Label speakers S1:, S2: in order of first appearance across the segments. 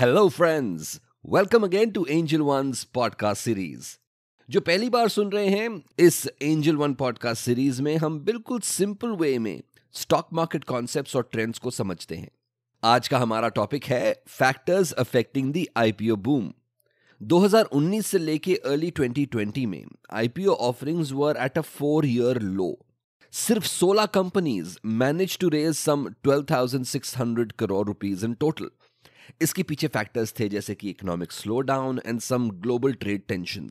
S1: Hello friends welcome again to Angel one's podcast series जो पहली बार सुन रहे हैं इस एंजल वन पॉडकास्ट सीरीज़ में हम बिल्कुल सिंपल वे में स्टॉक मार्केट कॉन्सेप्ट्स और ट्रेंड्स को समझते हैं। आज का हमारा टॉपिक है factors affecting the IPO boom 2019 से लेके अर्ली 2020 में IPO offerings were at a four year low सिर्फ़ 16 companies manage to raise some 12,600 crore rupees in total इसके पीछे फैक्टर्स थे जैसे कि economic slow down and some global trade tension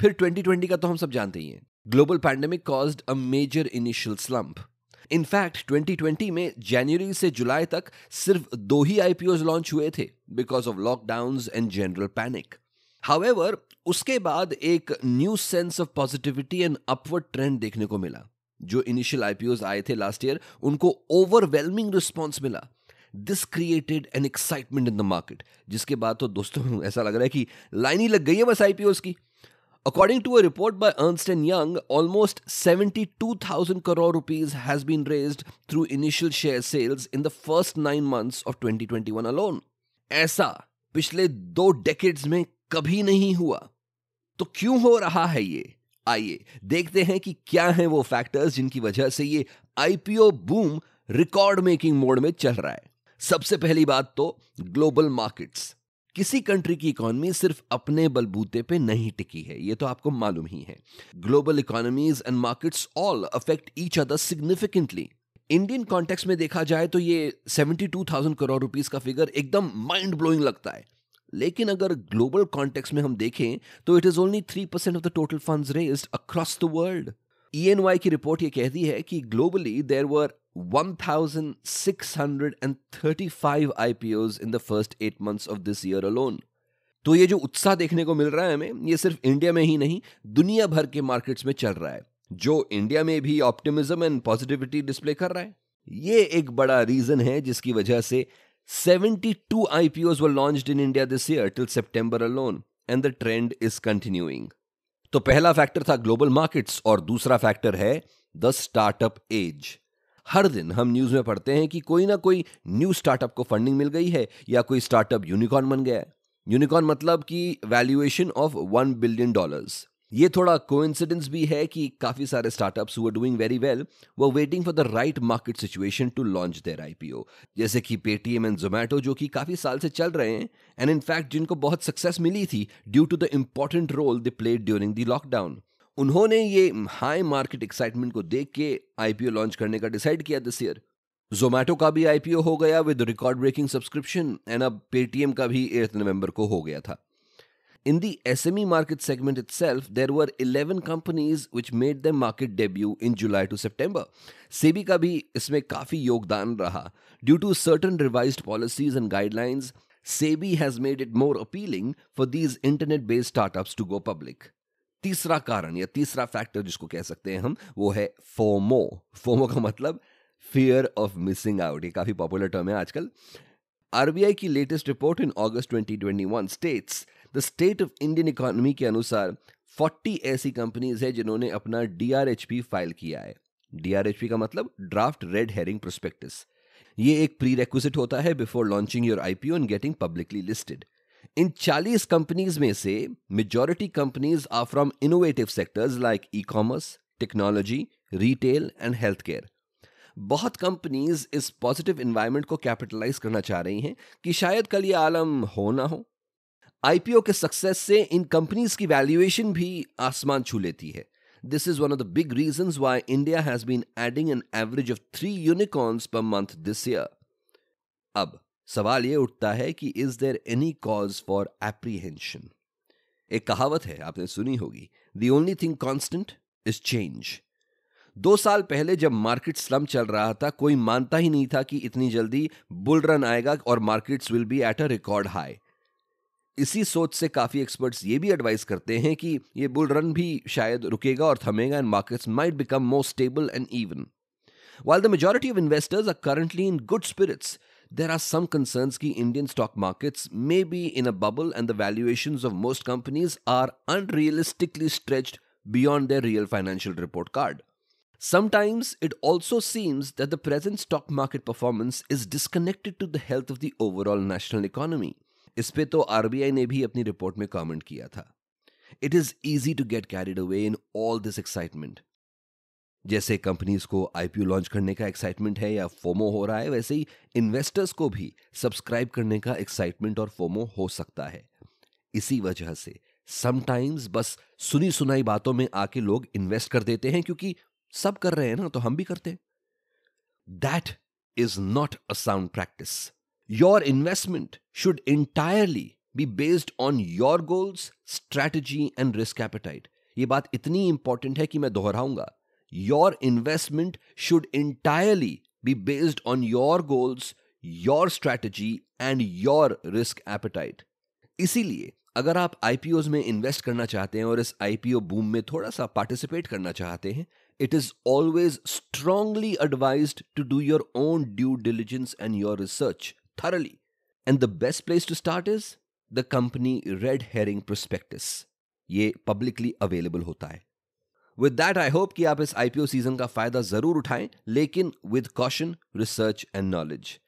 S1: फिर 2020 का तो हम सब जानते ही हैं। Global pandemic caused a major initial slump in fact 2020 में जनवरी से जुलाई तक सिर्फ़ दो ही आईपीओ लॉन्च हुए थे because of lockdown and general panic however उसके बाद एक new sense of positivity and upward trend देखने को मिला। जो इनिशियल आईपीओ आए थे लास्ट ईयर उनको ओवरवेलमिंग रिस्पॉन्स मिला। This created an excitement in the market जिसके बाद तो दोस्तों ऐसा लग रहा है कि लाइन ही लग गई है बस आईपीओ की। According to a report by Ernst Young, almost 72,000 crore rupees has been raised through initial share sales in the first nine months of 2021 alone. ऐसा पिछले दो डेकेड्स में कभी नहीं हुआ। तो क्यों हो रहा है ये? आइए देखते हैं कि क्या हैं वो फैक्टर्स जिनकी वजह से ये IPO boom record making mode में चल रहा है। सबसे पहली बात तो ग्लोबल मार्केट्स किसी कंट्री की इकोनॉमी सिर्फ़ अपने बलबूते पे नहीं टिकी है ये तो आपको मालूम ही है। Global economies and markets all affect each other significantly Indian context में देखा जाए तो ये 72,000 करोड़ रुपीस का फिगर एकदम माइंड ब्लोइंग लगता है। लेकिन अगर ग्लोबल कॉन्टेक्स्ट में हम देखें तो it is only three percent of the total funds raised across the world E and Y की रिपोर्ट ये कहती है कि globally there were 1,635 IPOs in the first eight months of this year alone. तो ये जो उत्साह देखने को मिल रहा है हमें ये सिर्फ़ इंडिया में ही नहीं दुनिया भर के मार्केट्स में चल रहा है जो इंडिया में भी ऑप्टिमिज्म एंड पॉजिटिविटी डिस्प्ले कर रहा है ये एक बड़ा रीजन है जिसकी वजह से 72 IPOs were launched in India this year till September alone and the trend is continuing. तो पहला फैक्टर था ग्लोबल मार्केट्स और दूसरा फैक्टर है द स्टार्टअप एज हर दिन हम न्यूज़ में पढ़ते हैं कि कोई ना कोई न्यू स्टार्टअप को फंडिंग मिल गई है या कोई स्टार्टअप यूनिकॉर्न बन गया है। यूनिकॉर्न मतलब कि valuation of one billion dollars ये थोड़ा कोइंसिडेंस भी है कि काफ़ी सारे स्टार्टअप्स हुआ डूइंग वेरी वेल वो waiting for the right market situation to launch their IPO जैसे कि पेटीएम एंड जोमैटो जो कि काफ़ी साल से चल रहे हैं एंड इनफैक्ट जिनको बहुत सक्सेस मिली थी due to the important role they played during the lockdown उन्होंने ये हाई मार्केट एक्साइटमेंट को देख के आईपीओ लॉन्च करने का डिसाइड किया दिस ईयर जोमैटो का भी आईपीओ हो गया with record breaking subscription and अब पेटीएम का भी एथ नवंबर को हो गया था. In the S M E market segment itself there were eleven companies which made the market debut in July to September SEBI का भी इसमें काफ़ी योगदान रहा. Due to certain revise policies and guidelines SEBI has made it more appealing for these internet based startup to go public तीसरा कारण या तीसरा फैक्टर जिसको कह सकते हैं हम, वो है फोमो। फोमो का मतलब फियर ऑफ़ मिसिंग आउट ये काफ़ी पॉपुलर टर्म है आजकल। आरबीआई की latest report in August 2021 states the state of Indian economy के अनुसार 40 ऐसी कंपनीज़ है जिन्होंने अपना डीआरएचपी फ़ाइल किया है। डीआरएचपी का मतलब ड्राफ्ट रेड हेरिंग प्रोस्पेक्टिस ये एक प्री होता है before launching your IPO and getting publicly listed in 40 companies में से majority companies are from innovative sectors like e commerce technology retail and health care बहुत कंपनीज़ इस पॉजिटिव इन्वायरमेंट को capitalise करना चाह रही हैं कि शायद कल ये आलम हो ना हो। आईपीओ के सक्सेस से इन कंपनीज़ की वैल्यूएशन भी आसमान छू लेती है। This is one of the big reason why India has been adding an average of three unicorns per month this year अब सवाल ये उठता है कि is there any cause for apprehension एक कहावत है आपने सुनी होगी। The only thing constant is change दो साल पहले जब मार्केट स्लम चल रहा था कोई मानता ही नहीं था कि इतनी जल्दी बुल रन आएगा और markets will be at a record high इसी सोच से काफ़ी एक्सपर्ट्स ये भी एडवाइस करते हैं कि ये बुल रन भी शायद रुकेगा और थमेगा and markets might become more stable and even While the majority of investors are currently in good spirits, there are some concerns that Indian stock markets may be in a bubble and the valuations of most companies are unrealistically stretched beyond their real financial report card. Sometimes it also seems that the present stock market performance is disconnected to the health of the overall national economy. इस पे तो RBI ने भी अपनी report में comment किया था it is easy to get carried away in all this excitement जैसे कंपनीज़ को आईपीओ लॉन्च करने का एक्साइटमेंट है या फोमो हो रहा है, वैसे ही इन्वेस्टर्स को भी सब्सक्राइब करने का एक्साइटमेंट और फोमो हो सकता है। इसी वजह से समटाइम्स बस सुनी सुनाई बातों में आके लोग इन्वेस्ट कर देते हैं क्योंकि सब कर रहे हैं ना तो हम भी करते हैं। That is not a sound practice your investment should entirely be based on your goals strategy and risk appetite ये बात इतनी इंपॉर्टेंट है कि मैं दोहराऊँगा। your investment should entirely be based on your goals your strategy and your risk appetite इसीलिए अगर आप IPO में इन्वेस्ट करना चाहते हैं और इस आईपीओ बूम में थोड़ा सा पार्टिसिपेट करना चाहते हैं it is always strongly advised to do your own due diligence and your research thoroughly and the best place to start is the company red herring prospectus ये पब्लिकली अवेलेबल होता है with that I hope कि आप इस IPO season का फ़ायदा ज़रूर उठाएँ, लेकिन with caution research and knowledge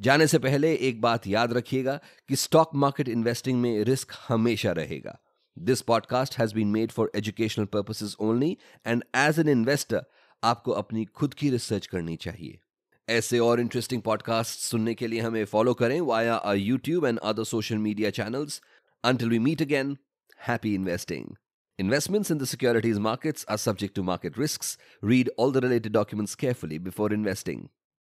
S1: जाने से पहले एक बात याद रखिएगा कि स्टॉक मार्केट इन्वेस्टिंग में रिस्क हमेशा रहेगा। This podcast has been made for educational purposes only and as an investor आपको अपनी खुद की रिसर्च करनी चाहिए। ऐसे और इंटरेस्टिंग पॉडकास्ट सुनने के लिए हमें फॉलो करें via YouTube and other social media channels until we meet again happy investing Investments in the securities markets are subject to market risks. Read all the related documents carefully before investing.